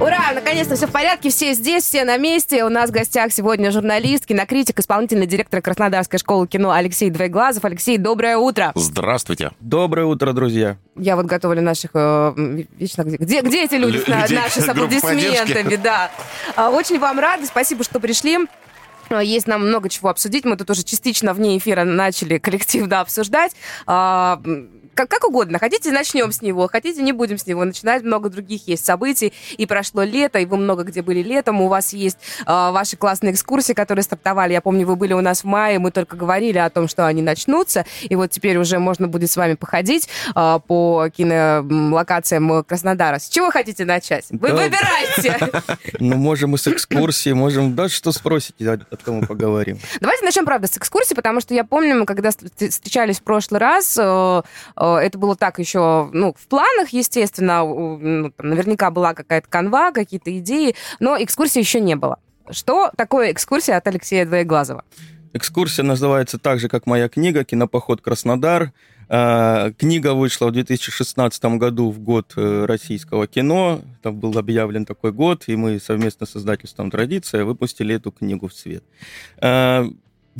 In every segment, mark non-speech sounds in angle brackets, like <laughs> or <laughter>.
Ура! Наконец-то все в порядке, все здесь, все на месте. У нас в гостях сегодня журналист, кинокритик, исполнительный директор Краснодарской школы кино Алексей Двоеглазов. Алексей, доброе утро. Здравствуйте. Доброе утро, друзья. Я вот готовлю наших... Э, вечно где, где, эти люди Лю- людей, наши <laughs> с аплодисментами? Да. А, очень вам рады, спасибо, что пришли. А, есть нам много чего обсудить. Мы тут уже частично вне эфира начали коллективно обсуждать. А, как, как угодно. Хотите, начнем с него, хотите, не будем с него начинать. Много других есть событий. И прошло лето, и вы много где были летом. У вас есть э, ваши классные экскурсии, которые стартовали. Я помню, вы были у нас в мае, мы только говорили о том, что они начнутся. И вот теперь уже можно будет с вами походить э, по кинолокациям Краснодара. С чего хотите начать? Вы да. выбирайте. <laughs> Ну, можем и с экскурсии, можем даже что спросите, о мы поговорим. Давайте начнем, правда, с экскурсии, потому что я помню, мы когда встречались в прошлый раз, э, Э, это было так еще, ну, в планах, естественно, ну, там, наверняка была какая-то канва, какие-то идеи, но экскурсии еще не было. Что такое экскурсия от Алексея Двоеглазова? Экскурсия называется так же, как моя книга «Кинопоход Краснодар». Э, книга вышла в 2016 году, в год э, российского кино. Там был объявлен такой год, и мы совместно с издательством «Традиция» выпустили эту книгу в свет.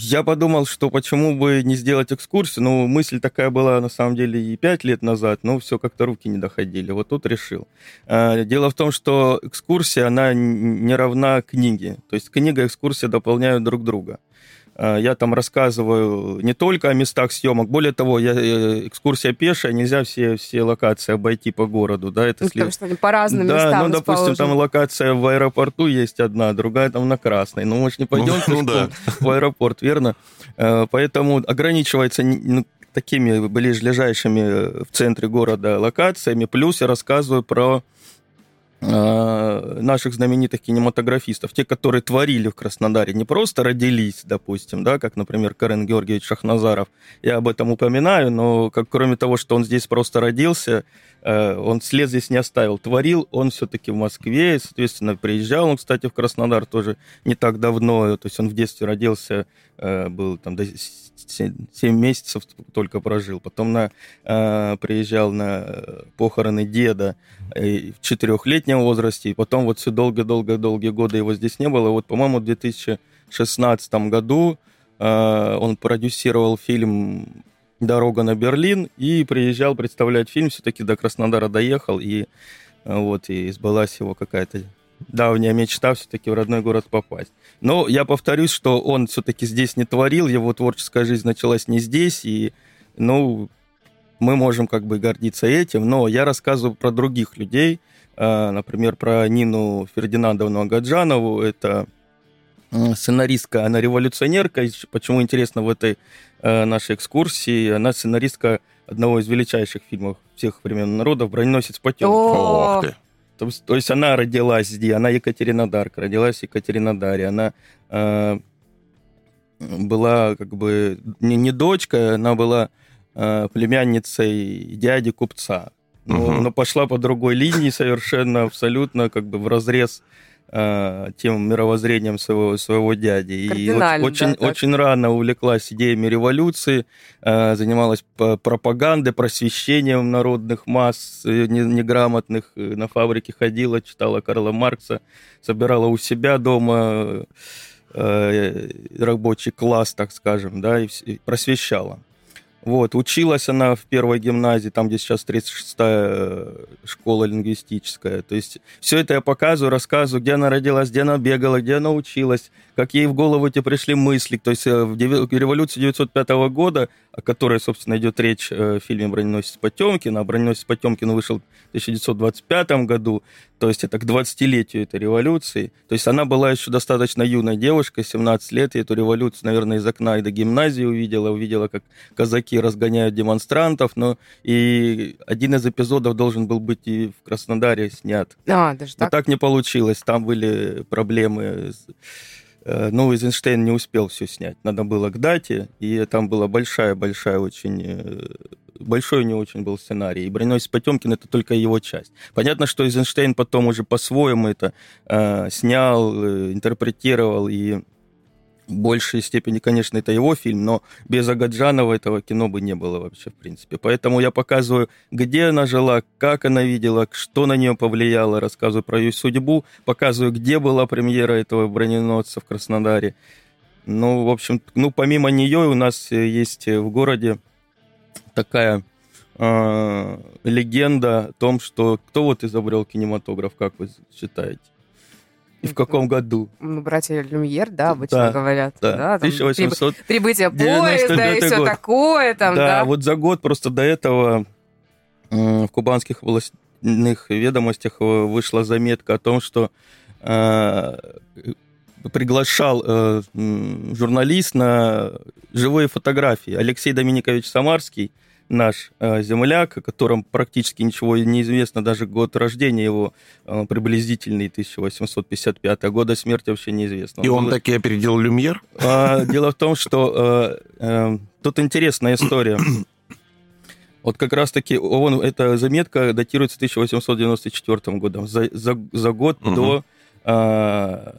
Я подумал, что почему бы не сделать экскурсию. Ну, мысль такая была, на самом деле, и пять лет назад, но все как-то руки не доходили. Вот тут решил. А, дело в том, что экскурсия, она не равна книге. То есть книга и экскурсия дополняют друг друга. А, я там рассказываю не только о местах съемок, более того, я, э, экскурсия пешая, нельзя все, все локации обойти по городу, да, это ну, след... Потому что они по разным да, местам ну, допустим, там локация в аэропорту есть одна, другая там на Красной, ну, мы же не пойдем <laughs> ну, да. <laughs> в аэропорт, верно? Э, поэтому ограничивается ну, такими ближайшими э, в центре города локациями, плюс я рассказываю про Э, наших знаменитых кинематографистов, те, которые творили в Краснодаре, не просто родились, допустим, да, как, например, Карен Георгиевич Шахназаров, я об этом упоминаю, но как, кроме того, что он здесь просто родился, э, он след здесь не оставил, творил он все-таки в Москве, соответственно, приезжал он, кстати, в Краснодар тоже не так давно, то есть он в детстве родился, э, был там 7 месяцев только прожил. Потом на, э, приезжал на похороны деда э, в четырехлетнем возрасте. И потом вот все долго-долго-долгие годы его здесь не было. Вот, по-моему, в 2016 году э, он продюсировал фильм «Дорога на Берлин» и приезжал представлять фильм. Все-таки до Краснодара доехал. И э, вот и сбылась его какая-то давняя мечта все-таки в родной город попасть. Но я повторюсь, что он все-таки здесь не творил, его творческая жизнь началась не здесь, и, ну, мы можем как бы гордиться этим, но я рассказываю про других людей, а, например, про Нину Фердинандовну Агаджанову, это сценаристка, она революционерка, почему интересно в этой а, нашей экскурсии, она сценаристка одного из величайших фильмов всех времен народов «Броненосец Потемкин». Ох ты! То, то есть она родилась здесь, она Екатеринодарка, родилась в Екатеринодаре, она э, была как бы не, не дочка, она была э, племянницей дяди купца. Но, угу. но пошла по другой линии совершенно, абсолютно как бы в разрез э, тем мировоззрением своего, своего дяди. И очень, да, очень рано увлеклась идеями революции, э, занималась пропагандой, просвещением народных масс, э, неграмотных, на фабрике ходила, читала Карла Маркса, собирала у себя дома рабочий класс, так скажем, да, и просвещала. Вот, училась она в первой гимназии, там, где сейчас 36-я э, школа лингвистическая. То есть все это я показываю, рассказываю, где она родилась, где она бегала, где она училась, как ей в голову эти пришли мысли. То есть э, в революции 905 года, о которой, собственно, идет речь э, в фильме «Броненосец Потемкин», а «Броненосец Потемкин» вышел в 1925 году, то есть это к 20-летию этой революции. То есть она была еще достаточно юной девушкой, 17 лет, и эту революцию, наверное, из окна и до гимназии увидела, увидела, как казаки разгоняют демонстрантов, но и один из эпизодов должен был быть и в Краснодаре снят. А, даже так? Но так не получилось, там были проблемы э, ну, Эйзенштейн не успел все снять. Надо было к дате, и там была большая-большая очень э, большой него очень был сценарий. И «Броненосец Потемкин» — это только его часть. Понятно, что Эйзенштейн потом уже по-своему это э, снял, э, интерпретировал и в большей степени, конечно, это его фильм, но без Агаджанова этого кино бы не было вообще, в принципе. Поэтому я показываю, где она жила, как она видела, что на нее повлияло, рассказываю про ее судьбу, показываю, где была премьера этого броненосца в Краснодаре. Ну, в общем, ну, помимо нее у нас есть в городе такая э, легенда о том, что кто вот изобрел кинематограф, как вы считаете? И в каком году? Ну, братья Люмьер, да, обычно да, говорят. Да, да 1800... Прибытие поезда и все год. такое там, да, да. вот за год просто до этого в кубанских областных ведомостях вышла заметка о том, что э, приглашал э, журналист на живые фотографии. Алексей Доминикович Самарский – наш э, земляк, о котором практически ничего не известно, даже год рождения его э, приблизительный 1855, а года смерти вообще неизвестно. И он, он таки опередил Люмьер? Э, дело в том, что э, э, тут интересная история. <coughs> Вот как раз-таки он, эта заметка датируется 1894 годом, за, за, за год угу. до э,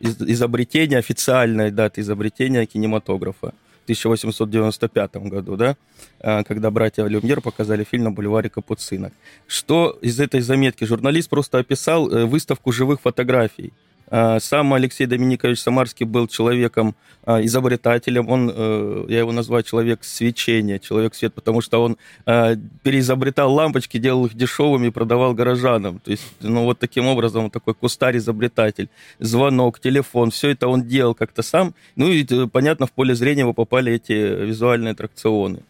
изобретения, официальной даты изобретения кинематографа. 1895 году, да, а, когда братья Люмьер показали фильм на бульваре Капуцинок. Что из этой заметки? Журналист просто описал э, выставку живых фотографий сам Алексей Доминикович Самарский был человеком а, изобретателем. Он, э, я его назвал человек свечения, человек свет, потому что он а, переизобретал лампочки, делал их дешевыми и продавал горожанам. То есть, ну вот таким образом, он такой кустарь-изобретатель. Звонок, телефон, все это он делал как-то сам. Ну и, э, понятно, в поле зрения его попали эти визуальные аттракционы.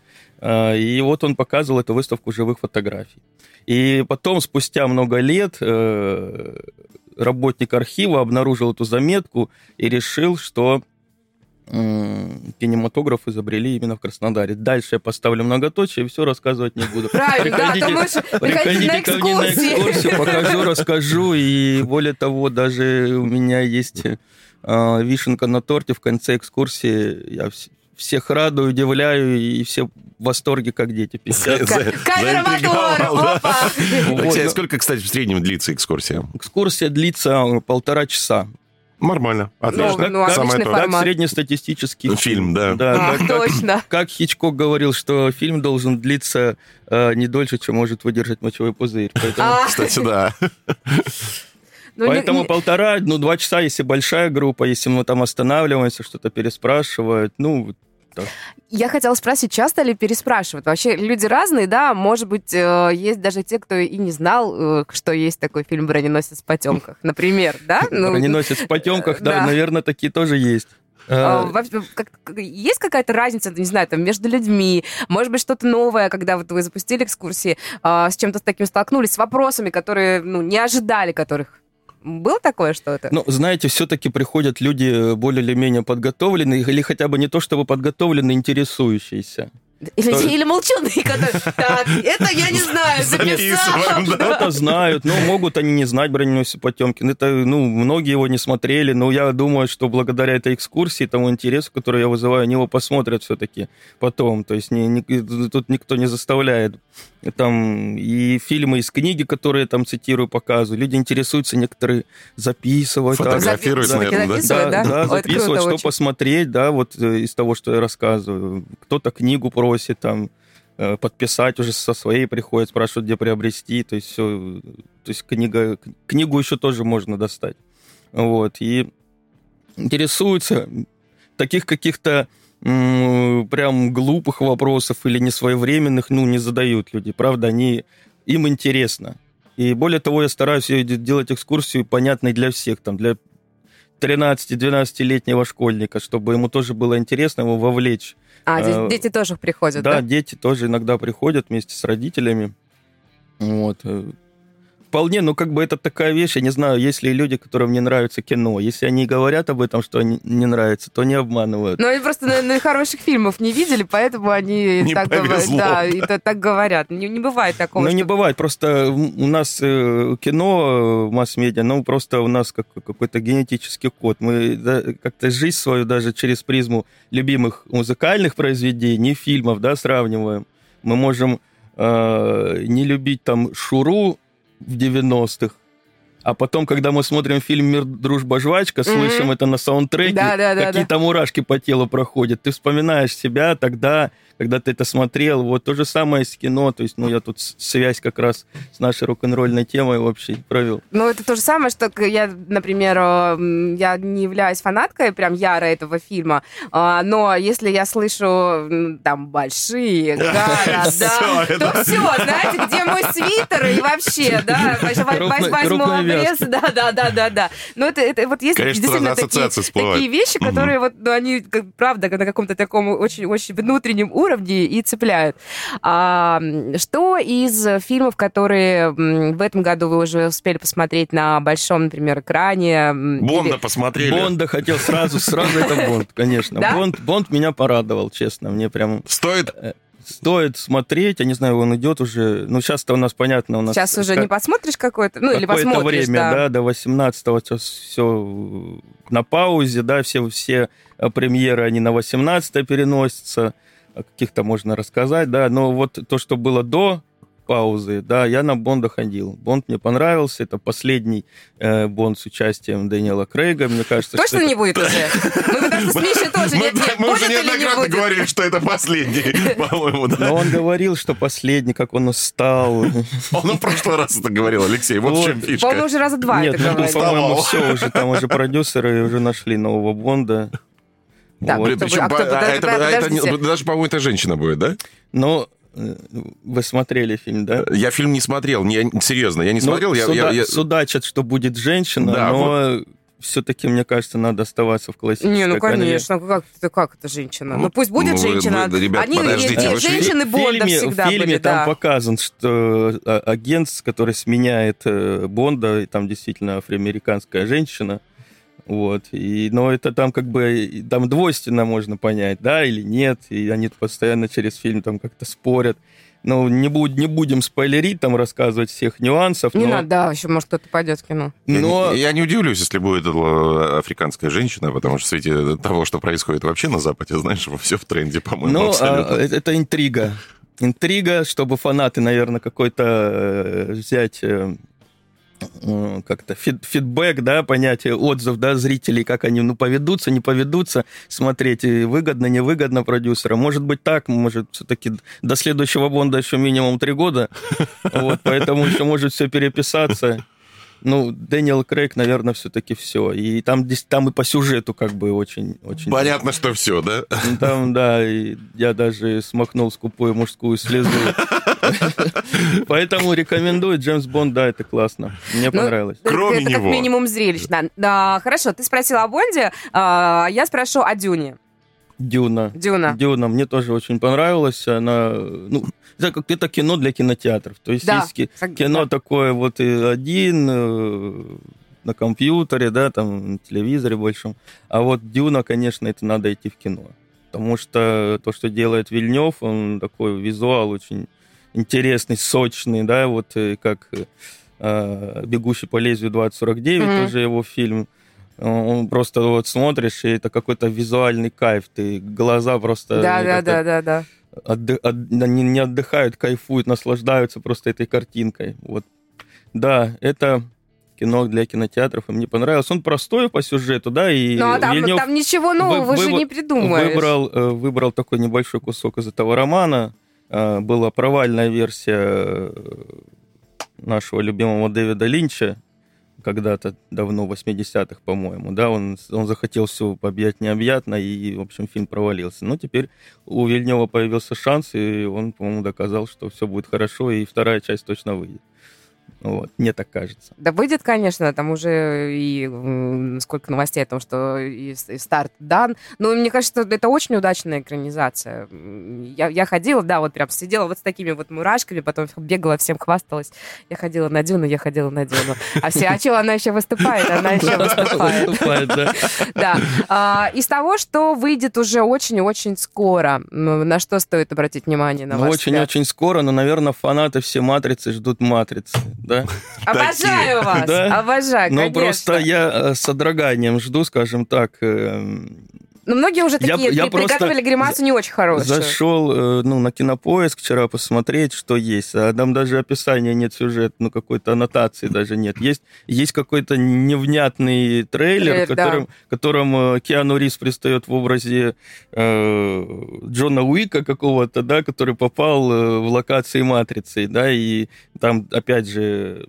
И вот он показывал эту выставку живых фотографий. И потом, спустя много лет, э, работник архива обнаружил эту заметку и решил, что кинематограф изобрели именно в Краснодаре. Дальше я поставлю многоточие и все рассказывать не буду. Правильно, приходите, да, приходите ко мне на экскурсию, покажу, расскажу. И более того, даже у меня есть э, вишенка на торте в конце экскурсии. Я всех радую, удивляю, и все в восторге, как дети. Камера мотор! Опа! Сколько, кстати, в среднем длится экскурсия? Экскурсия длится полтора часа. Нормально, отлично. Ну, ну, Самое то. Как среднестатистический фильм, да. да а, как, точно. Как, как Хичкок говорил, что фильм должен длиться э, не дольше, чем может выдержать мочевой пузырь. Поэтому... А. Кстати, да. <laughs> Ну, Поэтому не, полтора, ну, два часа, если большая группа, если мы там останавливаемся, что-то переспрашивают, ну, так. Я хотела спросить, часто ли переспрашивают? Вообще люди разные, да? Может быть, э, есть даже те, кто и не знал, э, что есть такой фильм «Броненосец в потемках», <laughs> например, да? Ну, «Броненосец в потемках», да, наверное, такие тоже есть. А, есть какая-то разница, не знаю, там, между людьми? Может быть, что-то новое, когда вот вы запустили экскурсии, а, с чем-то таким столкнулись, с вопросами, которые, ну, не ожидали которых? Было такое что-то? Ну, знаете, все-таки приходят люди более или менее подготовленные, или хотя бы не то чтобы подготовленные, интересующиеся. Или, то... или молчуны, которые... Так, это я не знаю, записал. Кто-то знают, но могут они не знать броненосец Потемкин. Это, ну, многие его не смотрели, но я думаю, что благодаря этой экскурсии, тому интересу, который я вызываю, они его посмотрят все-таки потом. То есть не, не, тут никто не заставляет. Там и фильмы из книги, которые там цитирую, показываю. Люди интересуются, некоторые записывают. Фотографируют, так. наверное, да? Записывают, да? Да, да записывают, что очень. посмотреть, да, вот э, из того, что я рассказываю. Кто-то книгу просит, там, э, подписать уже со своей приходит, спрашивают, где приобрести, то есть все, то есть книга, книгу еще тоже можно достать, вот, и интересуются таких каких-то прям глупых вопросов или несвоевременных, ну, не задают люди, правда, они, им интересно. И более того, я стараюсь делать экскурсию понятной для всех, там, для 13-12-летнего школьника, чтобы ему тоже было интересно его вовлечь а, а дети тоже приходят, да? Да, дети тоже иногда приходят вместе с родителями. Вот. Вполне, ну, как бы это такая вещь, я не знаю, есть ли люди, которым не нравится кино. Если они говорят об этом, что они не нравится, то не обманывают. Ну, они просто, наверное, хороших фильмов не видели, поэтому они <laughs> не так, говорят, да, и так говорят. Не, не бывает такого. Ну, что... не бывает. Просто у нас э, кино, э, масс-медиа, ну, просто у нас как, какой-то генетический код. Мы да, как-то жизнь свою даже через призму любимых музыкальных произведений, фильмов, да, сравниваем. Мы можем э, не любить там Шуру в 90-х, а потом, когда мы смотрим фильм «Мир, дружба, жвачка», mm-hmm. слышим это на саундтреке, да, да, да, какие-то да. мурашки по телу проходят. Ты вспоминаешь себя тогда, когда ты это смотрел. Вот то же самое с кино. То есть, ну, я тут связь как раз с нашей рок-н-ролльной темой вообще провел. Ну, это то же самое, что я, например, э, я не являюсь фанаткой прям яро этого фильма, а, но если я слышу там большие <laughs> города, то все, <laughs> знаете, где мой свитер и вообще, да, возьму обрез, да, да, да, да, да. Но это, это вот есть действительно такие вещи, которые вот, ну, они, правда, на каком-то таком очень-очень внутреннем уровне уровне и цепляют. А, что из фильмов, которые в этом году вы уже успели посмотреть на большом, например, экране? Бонда или... посмотрели. Бонда хотел сразу, сразу это Бонд, конечно. Бонд, Бонд меня порадовал, честно, мне прям... Стоит э, стоит смотреть, я не знаю, он идет уже, ну сейчас-то у нас понятно, у нас... Сейчас уже как, не посмотришь какое-то, ну или посмотришь, время, да. да, до 18-го все, все на паузе, да, все, все премьеры, они на 18 переносятся, каких-то можно рассказать, да, но вот то, что было до паузы, да, я на Бонда ходил. Бонд мне понравился, это последний э, Бонд с участием Дэниела Крейга, мне кажется. Точно что не будет уже? Ну, потому что с тоже мы, мы уже неоднократно говорили, что это последний, <laughs> по-моему, да. Но он говорил, что последний, как он устал. Он в прошлый раз это говорил, Алексей, вот в чем фишка. По-моему, уже раза два Нет, это ну, по-моему, все уже, там уже продюсеры уже нашли нового Бонда. Да, вот. Причем, а, кто, а, это, это, даже, по-моему, это женщина будет, да? Ну, вы смотрели фильм, да? Я фильм не смотрел, не, серьезно, я не ну, смотрел. Суда, я, я... Судачат, что будет женщина, да, но вот. все-таки, мне кажется, надо оставаться в классической Не, ну, конечно, как это, как это женщина? Ну, ну пусть будет ну, женщина. Вы, ребят, Они, подождите, вы женщины Бонда фильме, всегда В фильме были, там да. показан, что а, агент, который сменяет э, Бонда, и там действительно афроамериканская женщина, вот. И, но это там как бы там двойственно можно понять, да или нет. И они постоянно через фильм там как-то спорят. Ну, не, буд, не будем спойлерить, там рассказывать всех нюансов. Не но... надо, да, еще может кто-то пойдет в кино. Но... Я, я не удивлюсь, если будет африканская женщина, потому что в свете того, что происходит вообще на Западе, знаешь, все в тренде, по-моему, Ну, а, это интрига. Интрига, чтобы фанаты, наверное, какой-то э, взять э, как-то фид, фидбэк, да, понятие отзыв, да, зрителей, как они, ну, поведутся, не поведутся, смотреть, выгодно, невыгодно продюсера. Может быть так, может все-таки до следующего Бонда еще минимум три года, вот, поэтому еще может все переписаться. Ну, Дэниел Крейг, наверное, все-таки все. И там, там и по сюжету как бы очень... очень Понятно, что все, да? Там, да, и я даже смахнул скупую мужскую слезу. <laughs> Поэтому рекомендую Джеймс Бонд, да, это классно. Мне ну, понравилось. Кроме это него. как минимум зрелищно. Да, хорошо, ты спросил о Бонде, а, я спрошу о Дюне. Дюна. Дюна. Дюна. Мне тоже очень понравилась. Она, ну, это, как, это кино для кинотеатров. То есть да, есть кино да. такое вот один э, на компьютере, да, там на телевизоре большом. А вот Дюна, конечно, это надо идти в кино. Потому что то, что делает Вильнев, он такой визуал очень интересный, сочный, да, вот э, как э, «Бегущий по лезвию 2049», mm-hmm. тоже его фильм. Он просто вот смотришь, и это какой-то визуальный кайф. Ты глаза просто... Да, да, да, да, да. Отды, от, они не отдыхают, кайфуют, наслаждаются просто этой картинкой. Вот. Да, это кино для кинотеатров, и мне понравилось. Он простой по сюжету, да, и Ну, а там, Вильнев там ничего нового вы, же не придумаешь. Выбрал, э, выбрал такой небольшой кусок из этого романа. Э, была провальная версия э, нашего любимого Дэвида Линча, когда-то давно, в 80-х, по-моему, да, он, он захотел все объять необъятно, и, в общем, фильм провалился. Но теперь у Вильнева появился шанс, и он, по-моему, доказал, что все будет хорошо, и вторая часть точно выйдет. Вот, мне так кажется. Да выйдет, конечно, там уже и сколько новостей о том, что и, и старт дан. Но мне кажется, это очень удачная экранизация. Я, я ходила, да, вот прям сидела вот с такими вот мурашками, потом бегала, всем хвасталась. Я ходила на Дюну, я ходила на Дюну. А все, а что, она еще выступает? Она еще выступает. Да. А, из того, что выйдет уже очень-очень скоро, на что стоит обратить внимание на ну, Очень-очень скоро, но, наверное, фанаты все «Матрицы» ждут «Матрицы» <laughs> да? Обожаю вас, обожаю, Ну, просто я э, с содроганием жду, скажем так, э, Но многие уже такие я, я приготовили гримасу не очень хорошую. Зашел э, ну, на кинопоиск вчера посмотреть, что есть. А там даже описания нет сюжета, ну какой-то аннотации даже нет. Есть, есть какой-то невнятный трейлер, трейлер которым, да. которым Киану Рис пристает в образе э, Джона Уика какого-то, да, который попал э, в локации Матрицы, да, и там опять же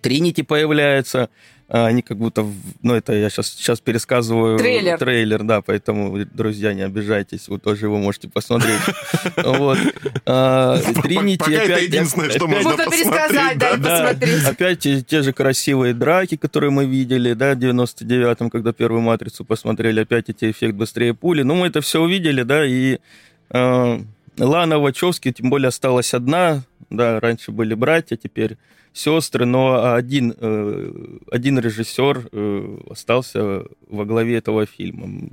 Тринити появляется, они как будто, ну это я сейчас, сейчас пересказываю трейлер. трейлер, да, поэтому, друзья, не обижайтесь, вы тоже его можете посмотреть. <laughs> Вот. А, Тринити опять... это единственное, что можно пересказать, да, посмотреть. Опять те же красивые драки, которые мы видели, да, в 99-м, когда первую «Матрицу» посмотрели, опять эти эффект быстрее пули. Ну, мы это все увидели, да, и а, Лана Вачовски, тем более, осталась одна, да, раньше были братья, теперь сестры, но один, э, один режиссер э, остался во главе этого фильма.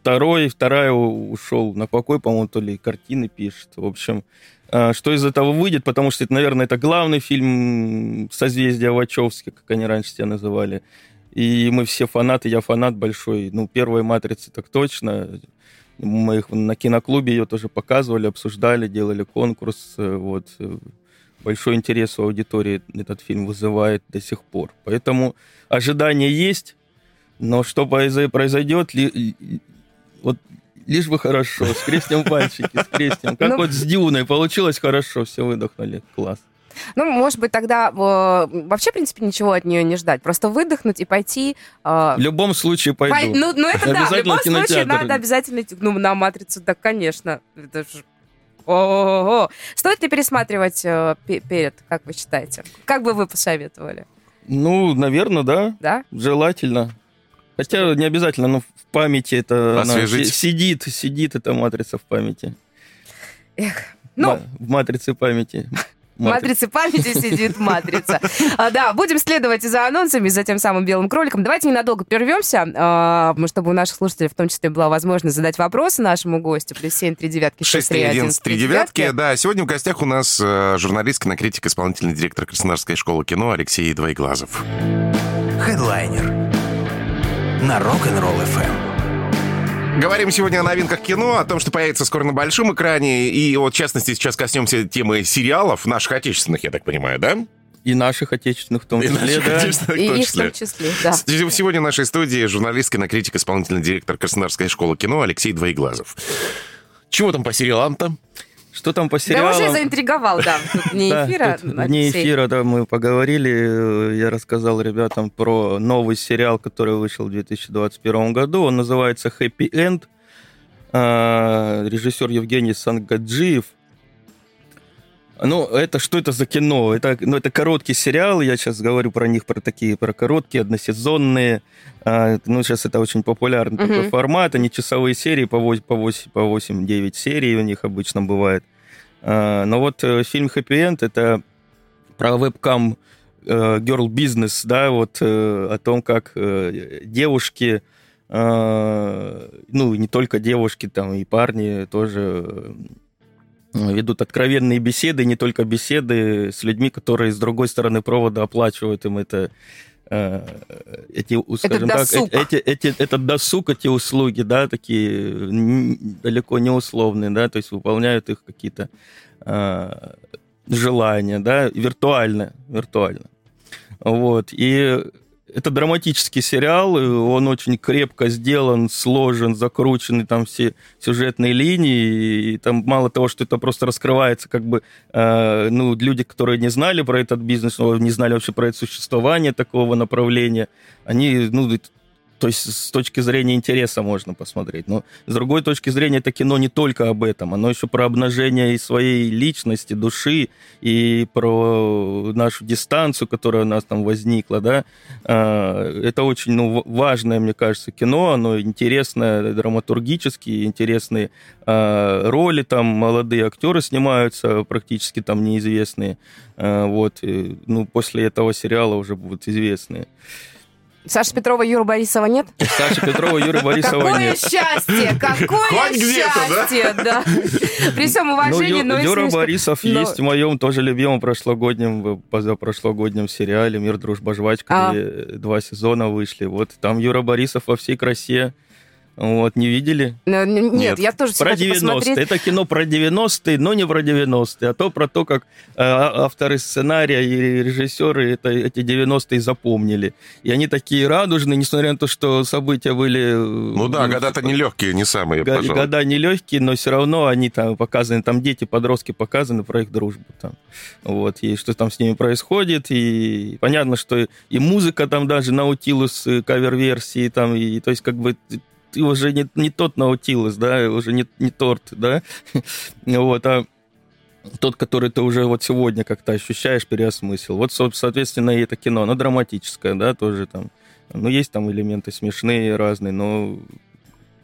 Второй, вторая ушел на покой, по-моему, то ли картины пишет. В общем, э, что из этого выйдет, потому что, это, наверное, это главный фильм «Созвездие Вачовски», как они раньше себя называли. И мы все фанаты, я фанат большой. Ну, первой «Матрицы» так точно. Мы их на киноклубе ее тоже показывали, обсуждали, делали конкурс. Вот большой интерес у аудитории этот фильм вызывает до сих пор. Поэтому ожидания есть, но что произойдет, ли, вот лишь бы хорошо, скрестим пальчики, скрестим. Как ну, вот с Дюной получилось хорошо, все выдохнули, класс. Ну, может быть, тогда э, вообще, в принципе, ничего от нее не ждать. Просто выдохнуть и пойти... Э, в любом случае пойду. Пой... Ну, ну, это да, в любом случае надо обязательно идти. Ну, на «Матрицу», да, конечно. Это же о, Стоит ли пересматривать э, перед, как вы считаете? Как бы вы посоветовали? Ну, наверное, да. Да? Желательно. Хотя не обязательно, но в памяти это она сидит, сидит эта матрица в памяти. Эх, ну... В матрице памяти. Матрицы памяти сидит матрица. <laughs> А, да, будем следовать за анонсами, за тем самым белым кроликом. Давайте ненадолго прервемся, а, чтобы у наших слушателей в том числе была возможность задать вопросы нашему гостю. Плюс 7, 3 девятки, 6, 3, 11, 3 девятки. Да, сегодня в гостях у нас э, журналист, кинокритик, исполнительный директор Краснодарской школы кино Алексей Двоеглазов. Хедлайнер на Rock'n'Roll FM. Говорим сегодня о новинках кино, о том, что появится скоро на большом экране. И вот, в частности, сейчас коснемся темы сериалов, наших отечественных, я так понимаю, да? И наших отечественных в том числе, и да. Отечественных и в том числе. в том числе, да. Сегодня в нашей студии журналист, кинокритик, исполнительный директор Краснодарской школы кино Алексей Двоеглазов. Чего там по сериалам-то? Что там по сериалам? Да уже заинтриговал, да. <laughs> Тут вне эфира. Да, вне эфира, да, мы поговорили. Я рассказал ребятам про новый сериал, который вышел в 2021 году. Он называется «Happy End». А, режиссер Евгений Сангаджиев. Ну, это что это за кино? Это, ну, это короткий сериал, я сейчас говорю про них, про такие, про короткие, односезонные. А, ну, сейчас это очень популярный uh-huh. такой формат, они часовые серии, по 8-9 по 8, по 8 серий у них обычно бывает. А, но вот э, фильм «Хэппи Энд» — это про вебкам э, girl business, да, вот э, о том, как девушки, ну, не только девушки, там и парни тоже ведут откровенные беседы, не только беседы с людьми, которые с другой стороны провода оплачивают им это э, эти, скажем это так, эти, эти, этот досуг, эти услуги, да, такие далеко не условные, да, то есть выполняют их какие-то э, желания, да, виртуально, виртуально. Вот, и это драматический сериал, он очень крепко сделан, сложен, закручены там все сюжетные линии, и там мало того, что это просто раскрывается, как бы, э, ну, люди, которые не знали про этот бизнес, не знали вообще про это существование такого направления, они, ну, то есть с точки зрения интереса можно посмотреть. Но с другой точки зрения это кино не только об этом. Оно еще про обнажение и своей личности, души, и про нашу дистанцию, которая у нас там возникла. Да? А, это очень ну, важное, мне кажется, кино. Оно интересное драматургически, интересные а, роли. Там молодые актеры снимаются, практически там неизвестные. А, вот. ну, после этого сериала уже будут известные. Саша Петрова, Юра Борисова нет? Саша Петрова, Юра Борисова какое нет. Счастье, какое счастье! Да? При всем уважении, ну, но Юра Борисов но... есть в моем тоже любимом прошлогоднем, позапрошлогоднем сериале «Мир, дружба, жвачка», а. где два сезона вышли. Вот там Юра Борисов во всей красе Вот, не видели? нет, нет, я тоже Про 90-е. Это кино про 90-е, но не про 90-е, а то про то, как э, авторы сценария и режиссеры это, эти 90-е запомнили. И они такие радужные, несмотря на то, что события были... Э, ну да, ну, года-то нелегкие, не самые, г- Года нелегкие, но все равно они там показаны, там дети, подростки показаны про их дружбу там. Вот, и что там с ними происходит, и понятно, что и музыка там даже Наутилус э, кавер-версии там, и то есть как бы уже не, не тот Наутилус, да, уже не, не торт, да, <laughs> вот, а тот, который ты уже вот сегодня как-то ощущаешь, переосмыслил. Вот, соответственно, и это кино, оно драматическое, да, тоже там. Ну, есть там элементы смешные разные, но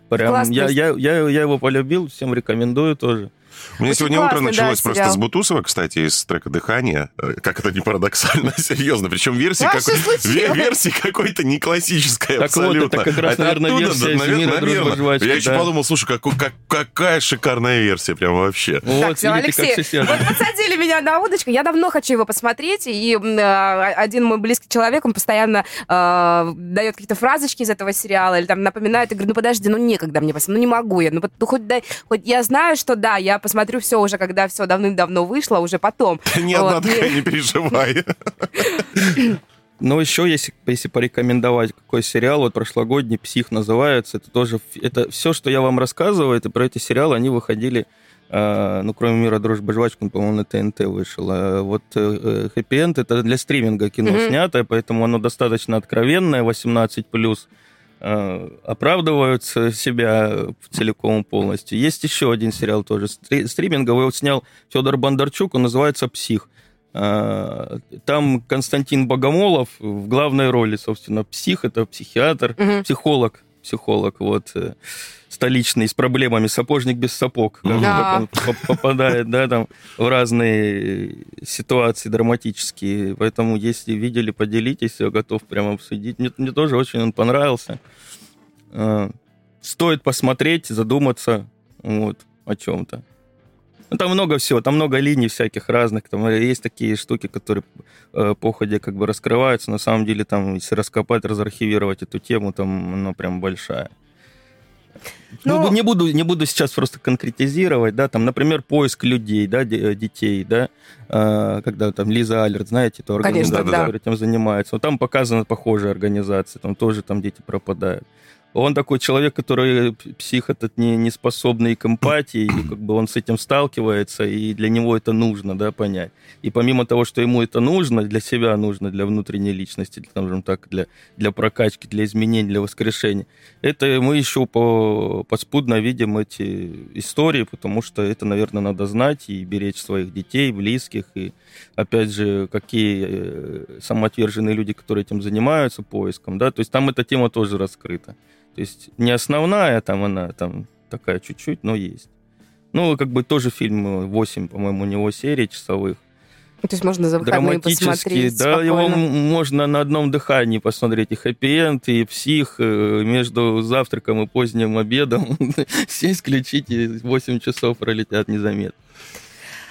прям я, я, я, я его полюбил, всем рекомендую тоже. У меня Очень сегодня утро началось да, просто сериал. с Бутусова, кстати, из трека «Дыхание». Э, как это не парадоксально, <laughs> серьезно. Причем версия, какой... версия какой-то не классическая так абсолютно. Вот, это как раз, наверное, оттуда, версия наверное, наверное. Жвачки, Я да. еще подумал, слушай, как, как, какая шикарная версия прям вообще. Вот, так, все, Алексей, вот подсадили меня на удочку. Я давно хочу его посмотреть. И э, один мой близкий человек, он постоянно э, дает какие-то фразочки из этого сериала или там напоминает. Я говорю, ну подожди, ну некогда мне посмотреть, ну не могу я. Ну, ну хоть, дай, хоть я знаю, что да, я посмотрю все уже, когда все давным-давно вышло, уже потом. <laughs> Ни одна такая, не переживай. Ну, еще, если, если порекомендовать какой сериал, вот прошлогодний «Псих» называется, это тоже, это все, что я вам рассказываю, это про эти сериалы, они выходили, э, ну, кроме «Мира, дружбы, жвачка», по-моему, на ТНТ вышел. А вот э, «Хэппи Энд» это для стриминга кино mm-hmm. снятое, поэтому оно достаточно откровенное, 18+, Э, оправдывают себя целиком полностью. Есть еще один сериал тоже стриминговый, вот снял Федор Бондарчук, он называется «Псих». Э, там Константин Богомолов в главной роли, собственно, псих, это психиатр, угу. психолог, психолог, вот столичный с проблемами, сапожник без сапог, как, да. он попадает, да, там в разные ситуации драматические. Поэтому, если видели, поделитесь, я готов прямо обсудить. Мне, мне тоже очень он понравился. А, стоит посмотреть, задуматься вот, о чем-то. Ну, там много всего, там много линий всяких разных. Там есть такие штуки, которые э, по ходе как бы раскрываются. На самом деле, там, если раскопать, разархивировать эту тему, там она прям большая. Но... Ну, не буду, не буду сейчас просто конкретизировать, да, там, например, поиск людей, да, детей, да, а, когда там Лиза Алерт, знаете, то организация, Конечно, да. этим занимается. Вот там показана похожая организация, там тоже там дети пропадают. Он такой человек, который псих этот не, не способный к эмпатии, и как бы он с этим сталкивается, и для него это нужно, да, понять. И помимо того, что ему это нужно, для себя нужно, для внутренней личности, для, скажем так, для, для прокачки, для изменений, для воскрешения, это мы еще по, подспудно видим эти истории, потому что это, наверное, надо знать и беречь своих детей, близких, и опять же, какие э, самоотверженные люди, которые этим занимаются, поиском, да, то есть там эта тема тоже раскрыта. То есть не основная, там она там такая чуть-чуть, но есть. Ну, как бы тоже фильм 8, по-моему, у него серии часовых. То есть можно за выходные посмотреть Да, спокойно. его можно на одном дыхании посмотреть. И хэппи-энд, и псих э, между завтраком и поздним обедом. <laughs> Все исключите, 8 часов пролетят незаметно.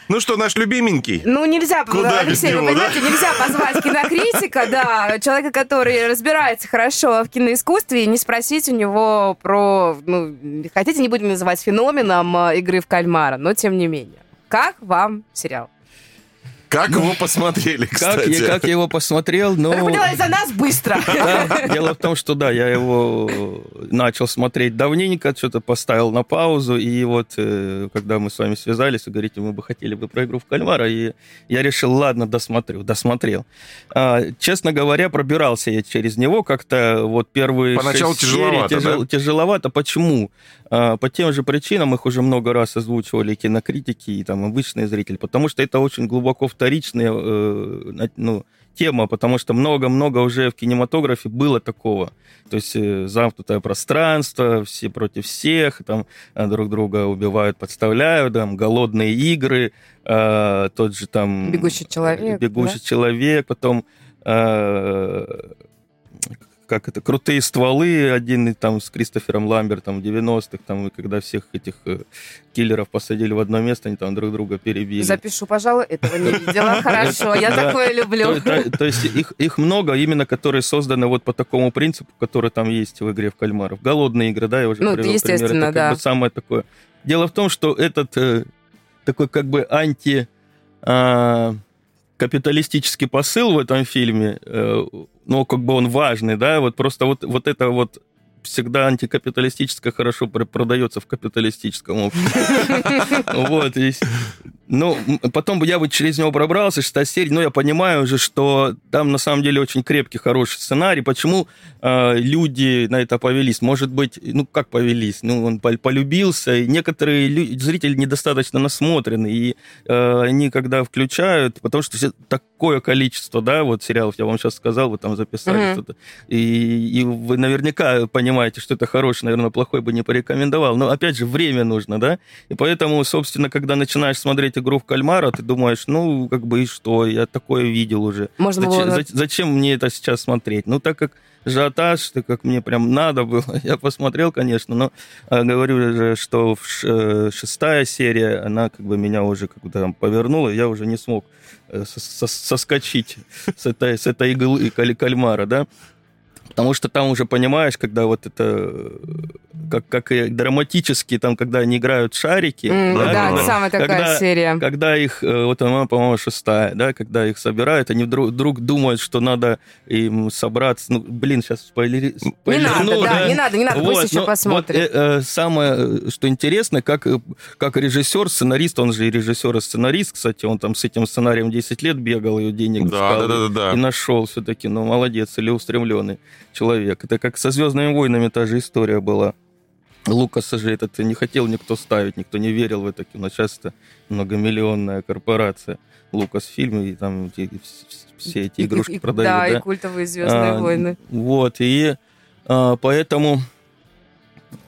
Ну что, наш любименький? Ну, нельзя, Куда Алексей, него, вы понимаете, да? нельзя позвать кинокритика, да, человека, который разбирается хорошо в киноискусстве, и не спросить у него про, ну, хотите, не будем называть феноменом э, игры в кальмара, но тем не менее. Как вам сериал? Как его посмотрели, кстати? Как я, как я его посмотрел, но... Поняла, за нас быстро. <laughs> Да, дело в том, что да, я его начал смотреть давненько, что-то поставил на паузу, и вот э, когда мы с вами связались, вы говорите, мы бы хотели бы про игру в кальмара, и я решил, ладно, досмотрю, досмотрел. А, честно говоря, пробирался я через него как-то вот первые Поначалу тяжеловато, серий, тяжел, да? Тяжеловато. Почему? А, по тем же причинам их уже много раз озвучивали кинокритики и там обычные зрители, потому что это очень глубоко вторичная э, ну, тема, потому что много-много уже в кинематографе было такого. То есть э, замкнутое пространство, все против всех, там э, друг друга убивают, подставляют, там голодные игры, э, тот же там... Бегущий человек. Бегущий да? человек, потом... Как это, крутые стволы, один там с Кристофером Ламбертом в 90-х, там, когда всех этих э, киллеров посадили в одно место, они там друг друга перебили. Запишу, пожалуй, этого не видела. <laughs> Хорошо, я такое люблю. То есть их много именно, которые созданы вот по такому принципу, который там есть в игре в кальмаров. Голодные игры, да, я уже ну, привел пример. Это как бы самое такое. Дело в том, что этот э, такой как бы анти а, капиталистический посыл в этом фильме, э, ну, как бы он важный, да, вот просто вот, вот это вот всегда антикапиталистическое хорошо продается в капиталистическом обществе. <laughs> Вот, ну, потом я бы через него пробрался, шестая серия, но я понимаю уже, что там на самом деле очень крепкий, хороший сценарий. Почему э, люди на это повелись? Может быть, ну, как повелись? Ну, он полюбился, и некоторые люди, зрители недостаточно насмотрены, и э, они когда включают, потому что такое количество, да, вот сериалов, я вам сейчас сказал, вы там записали mm-hmm. что-то, и, и вы наверняка понимаете, что это хороший, наверное, плохой бы не порекомендовал. Но, опять же, время нужно, да, и поэтому, собственно, когда начинаешь смотреть игру в кальмара, ты думаешь, ну, как бы и что, я такое видел уже. Можно зачем, было... зачем мне это сейчас смотреть? Ну, так как ажиотаж, так как мне прям надо было, <laughs> я посмотрел, конечно, но э, говорю же, что э, шестая серия, она как бы меня уже как-то там повернула, я уже не смог э, соскочить с этой, с этой иглы кальмара, да. Потому что там уже понимаешь, когда вот это, как, как и драматически, там, когда они играют шарики. Mm, да, да когда, самая такая когда, серия. Когда их, э, вот она, по-моему, шестая, да, когда их собирают, они вдруг, вдруг думают, что надо им собраться. Ну, блин, сейчас спойлери... Не надо, ну, да, да, не надо, не надо, вот, пусть еще посмотрит. Вот, э, э, самое, э, что интересно, как, как режиссер, сценарист, он же и режиссер, и сценарист, кстати, он там с этим сценарием 10 лет бегал, и денег да, искал, да, да, да, да. и нашел все-таки, ну, молодец, или устремленный человек. Это как со «Звездными войнами» та же история была. Лукаса же этот не хотел никто ставить, никто не верил в это кино. Сейчас это многомиллионная корпорация. Лукас фильм, и там все эти игрушки и, продают. Да, да, и культовые «Звездные а, войны». Вот, и а, поэтому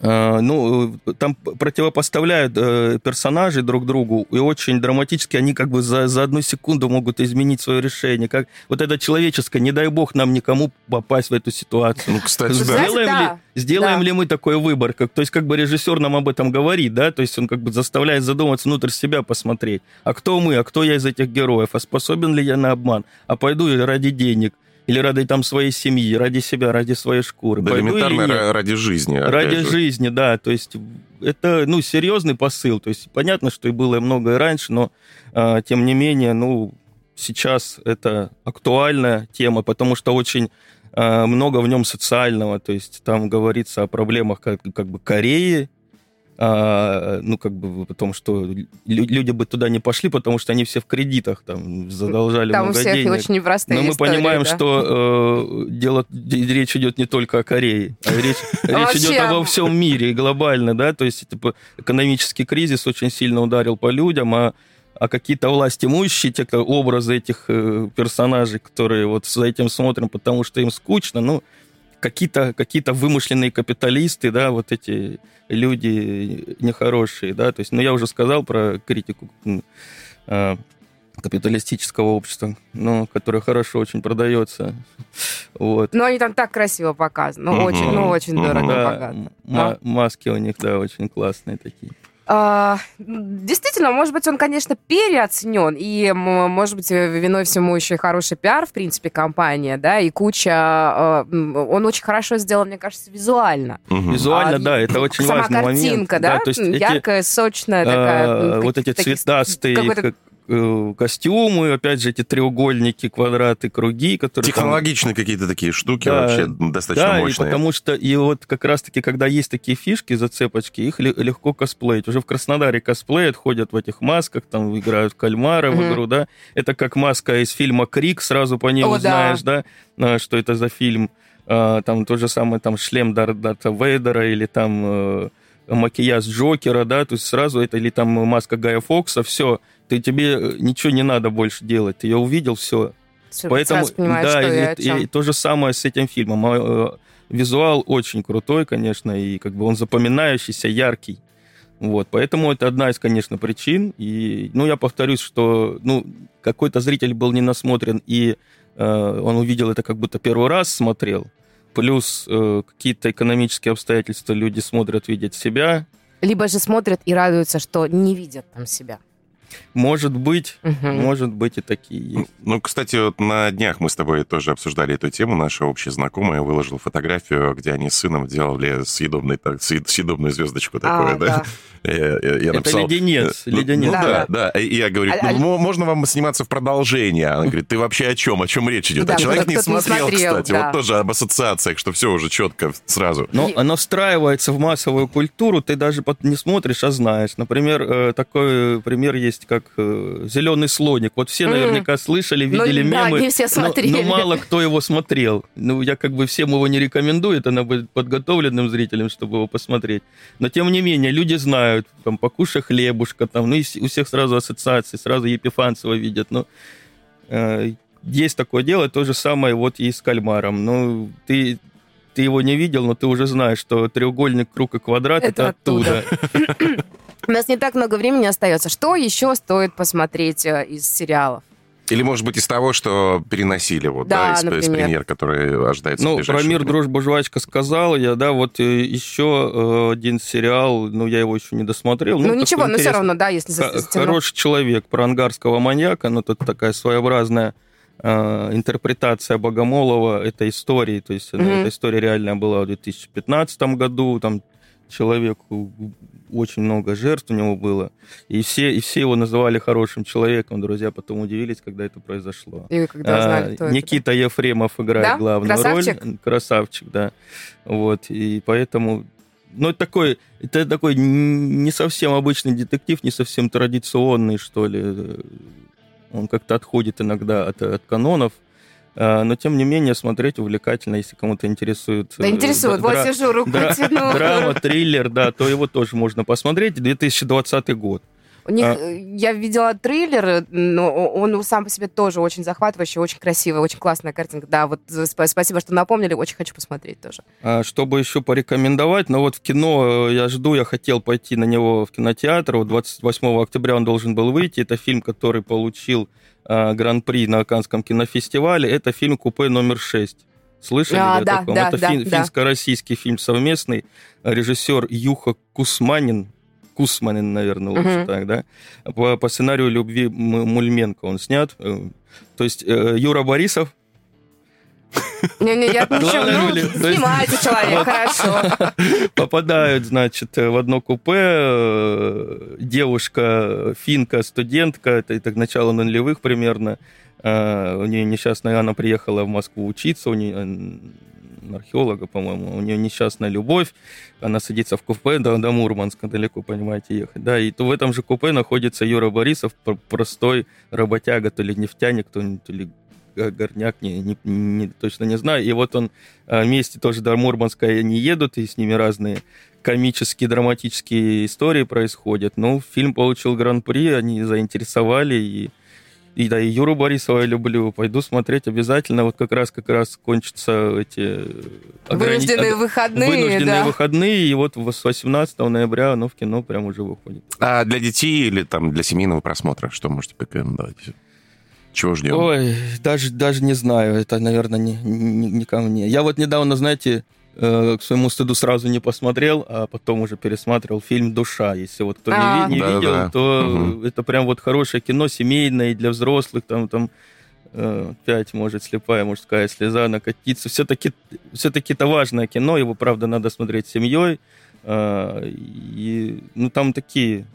ну, там противопоставляют э, персонажей друг другу, и очень драматически они как бы за, за одну секунду могут изменить свое решение. Как вот это человеческое, не дай бог нам никому попасть в эту ситуацию. Ну, кстати, сделаем да. ли, сделаем да. ли мы такой выбор? Как, то есть как бы режиссер нам об этом говорит, да, то есть он как бы заставляет задуматься внутрь себя посмотреть. А кто мы, а кто я из этих героев? А способен ли я на обман? А пойду ради денег? Или ради там своей семьи, ради себя, ради своей шкуры. Да, элементарно ради жизни. Ради же. жизни, да. То есть это, ну, серьезный посыл. То есть понятно, что и было многое раньше, но э, тем не менее, ну, сейчас это актуальная тема, потому что очень э, много в нем социального. То есть там говорится о проблемах как, как бы Кореи, а, ну, как бы, потому что люди бы туда не пошли, потому что они все в кредитах там задолжали там много у всех денег. очень непростые Но мы истории, понимаем, да? что э, дело, речь идет не только о Корее, а речь, <laughs> речь идет обо всем мире глобально, да, то есть типа, экономический кризис очень сильно ударил по людям, а а какие-то власть имущие, те кто, образы этих э, персонажей, которые вот за этим смотрим, потому что им скучно, ну, какие-то какие вымышленные капиталисты, да, вот эти люди нехорошие, да, то есть, ну, я уже сказал про критику э, капиталистического общества, ну, которое хорошо очень продается. Вот. Но они там так красиво показаны, ну, очень, ну, очень дорого да, богато. М- маски у них, да, очень классные такие. А, действительно, может быть, он, конечно, переоценен, и, может быть, виной всему еще и хороший пиар, в принципе, компания, да, и куча... А, он очень хорошо сделан, мне кажется, визуально. Угу. Визуально, а, да, это очень сама важный момент. Сама картинка, да, да то есть яркая, эти, сочная такая. А, вот эти цветастые Э, костюмы, опять же, эти треугольники, квадраты, круги, которые... Технологичные там... какие-то такие штуки да, вообще достаточно да, мощные. Да, потому что и вот как раз-таки, когда есть такие фишки, зацепочки, их легко косплеить. Уже в Краснодаре косплеят, ходят в этих масках, там играют кальмара mm-hmm. в игру, да. Это как маска из фильма «Крик», сразу по ней О, узнаешь, да. да, что это за фильм. А, там то же самое, там шлем Дарта Вейдера или там э, макияж Джокера, да, то есть сразу это или там маска Гая Фокса, все, ты тебе э, ничего не надо больше делать, ты ее увидел, все. все Поэтому, да, и, и, и то же самое с этим фильмом. А, э, визуал очень крутой, конечно, и как бы он запоминающийся, яркий. Вот, поэтому это одна из, конечно, причин. И, ну, я повторюсь, что, ну, какой-то зритель был не насмотрен, и э, он увидел это как будто первый раз смотрел, плюс э, какие-то экономические обстоятельства люди смотрят, видят себя. Либо же смотрят и радуются, что не видят там себя. Может быть, угу. может быть и такие есть. Ну, кстати, вот на днях мы с тобой тоже обсуждали эту тему. Наша общая знакомая выложила фотографию, где они с сыном делали съедобный, так, съедобную звездочку такое, а, да? да. <laughs> Я, я, я написал, Это леденец. Ну, леденец. Ну, да, да. И я говорю, а, ну, а... можно вам сниматься в продолжение? Она говорит, ты вообще о чем? О чем речь идет? Да, а человек не смотрел, не смотрел, кстати. Да. Вот тоже об ассоциациях, что все уже четко сразу. Но и... оно встраивается в массовую культуру, ты даже не смотришь, а знаешь. Например, э, такой пример есть, как э, «Зеленый слоник». Вот все наверняка слышали, ну видели ну, мемы. Да, не все смотрели. Но, но мало кто его смотрел. Ну, я как бы всем его не рекомендую, это надо быть подготовленным зрителям, чтобы его посмотреть. Но, тем не менее, люди знают, там, покушай хлебушка, там, ну, и у всех сразу ассоциации, сразу Епифанцева видят, ну, э, есть такое дело, то же самое вот и с кальмаром, ну, ты, ты его не видел, но ты уже знаешь, что треугольник, круг и квадрат это, это оттуда. <laughs> У нас не так много времени остается. Что еще стоит посмотреть э, из сериалов? Или, может быть, из того, что переносили, вот, да, да из, из премьер, который ожидается Ну, про «Мир, дружба, жвачка» сказал я, да, вот э, еще э, один сериал, ну, я его еще не досмотрел. Ну, ну ничего, но все равно, да, если... Хороший человек про ангарского маньяка, ну, тут такая своеобразная э, интерпретация Богомолова этой истории, то есть mm-hmm. эта история реальная была в 2015 году, там человеку очень много жертв у него было, и все, и все его называли хорошим человеком. Друзья потом удивились, когда это произошло. И когда а, Никита это, да? Ефремов играет да? главную Красавчик? роль. Красавчик, да. Вот, и поэтому... Ну, это такой, это такой не совсем обычный детектив, не совсем традиционный, что ли. Он как-то отходит иногда от, от канонов. А, но, тем не менее, смотреть увлекательно, если кому-то интересует... Да, интересует. Вот сижу, руку протяну. Драма, <laughs> триллер, да, то его тоже можно посмотреть. 2020 год. У них, а... я видела трейлер, но он сам по себе тоже очень захватывающий, очень красивый, очень классная картинка. Да, вот спасибо, что напомнили, очень хочу посмотреть тоже. А, чтобы еще порекомендовать, но вот в кино э, я жду, я хотел пойти на него в кинотеатр, вот 28 октября он должен был выйти, это фильм, который получил а, гран-при на Канском кинофестивале, это фильм «Купе номер 6». Слышали а, да, таком? Да, это да, фин, да. финско-российский фильм совместный. Режиссер Юха Кусманин, Кусманин, наверное, лучше угу. так, да? По, по сценарию «Любви Мульменко» он снят. Э, то есть э, Юра Борисов, не-не, я ничего, ну, снимайте человек, хорошо. <laughs> Попадают, значит, в одно купе э, девушка, финка, студентка, это, это начало нулевых примерно, э, у нее несчастная, она приехала в Москву учиться, у нее археолога, по-моему, у нее несчастная любовь, она садится в купе до, до Мурманска, далеко, понимаете, ехать, да, и то в этом же купе находится Юра Борисов, простой работяга, то ли нефтяник, то, то ли горняк, не, не, не, точно не знаю. И вот он а, вместе тоже до Мурманска они едут, и с ними разные комические, драматические истории происходят. Ну, фильм получил гран-при, они заинтересовали, и, и да, и Юру Борисова я люблю. Пойду смотреть обязательно. Вот как раз как раз кончатся эти... Вынужденные ограни... выходные, Вынужденные да. выходные, и вот с 18 ноября оно в кино прям уже выходит. А для детей или там для семейного просмотра что можете порекомендовать? Чего ждем? Ой, даже, даже не знаю. Это, наверное, не, не, не ко мне. Я вот недавно, знаете, э, к своему стыду сразу не посмотрел, а потом уже пересматривал фильм «Душа». Если вот кто а. не, не да, видел, да. то угу. это прям вот хорошее кино, семейное, и для взрослых. Там, там э, пять, может, слепая мужская слеза накатиться. Все-таки все-таки это важное кино, его, правда, надо смотреть с семьей. Э, и, ну, там такие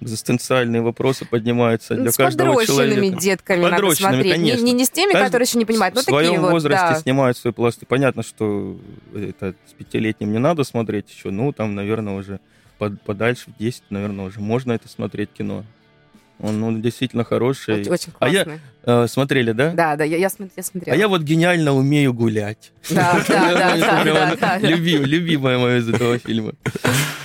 экзистенциальные вопросы поднимаются для с каждого человека. детками надо смотреть. Конечно. Не, не, не с теми, Каждый которые еще не понимают, но В своем такие возрасте да. снимают свои пласты. Понятно, что это с пятилетним не надо смотреть еще, ну, там, наверное, уже подальше, в 10, наверное, уже можно это смотреть кино. Он, он действительно хороший. Очень, очень классный. А я, смотрели, да? Да, да, я, я, я смотрела. А я вот гениально умею гулять. Да, да, да. <laughs> Любимая моя из этого фильма.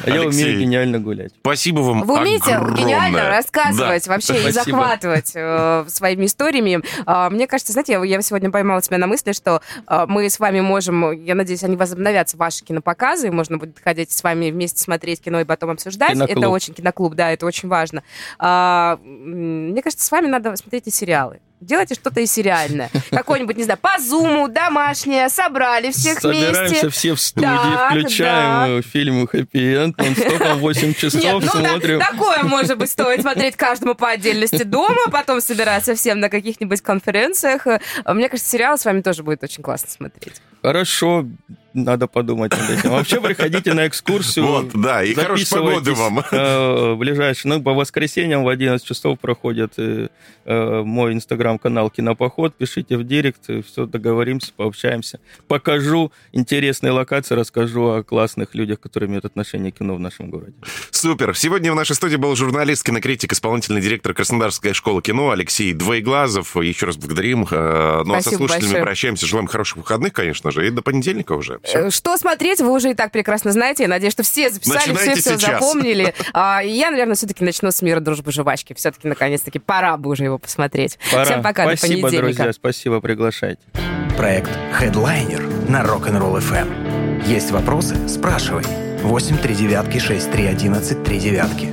А я умею гениально гулять. Спасибо вам Вы умеете гениально рассказывать вообще и захватывать э, своими историями. А, мне кажется, знаете, я сегодня поймала себя на мысли, что а, мы с вами можем, я надеюсь, они возобновятся, ваши кинопоказы, и можно будет ходить с вами вместе смотреть кино и потом обсуждать. Это очень киноклуб, да, это очень важно. А, мне кажется, с вами надо смотреть и сериалы делайте что-то и сериальное. <laughs> Какое-нибудь, не знаю, по зуму, домашнее, собрали всех Собираемся вместе. Собираемся все в студии, так, включаем да. фильм «Хэппи Энд», он стопом 8 часов Нет, ну, смотрим. Да, такое, может быть, стоит <laughs> смотреть каждому по отдельности дома, потом собираться всем на каких-нибудь конференциях. Мне кажется, сериал с вами тоже будет очень классно смотреть. Хорошо, надо подумать над этим. Вообще приходите на экскурсию. Вот, да, и хорошей погоды вам. Э, ближайший, ну, по воскресеньям в 11 часов проходит э, э, мой инстаграм-канал Кинопоход. Пишите в директ, все, договоримся, пообщаемся. Покажу интересные локации, расскажу о классных людях, которые имеют отношение к кино в нашем городе. Супер. Сегодня в нашей студии был журналист, кинокритик, исполнительный директор Краснодарской школы кино Алексей Двоеглазов. Еще раз благодарим. Ну, а со слушателями большое. прощаемся. Желаем хороших выходных, конечно же, и до понедельника уже. Все. Э, что смотреть, вы уже и так прекрасно знаете. Я надеюсь, что все записали, Начинайте все все запомнили. <laughs> А, я, наверное, все-таки начну с мира дружбы жвачки. Все-таки, наконец-таки, пора бы уже его посмотреть. Пора. Всем пока, спасибо, до друзья, спасибо, приглашайте. Проект Headliner на Rock'n'Roll FM. Есть вопросы? Спрашивай. 8 3 девятки 6 3 11 3 девятки.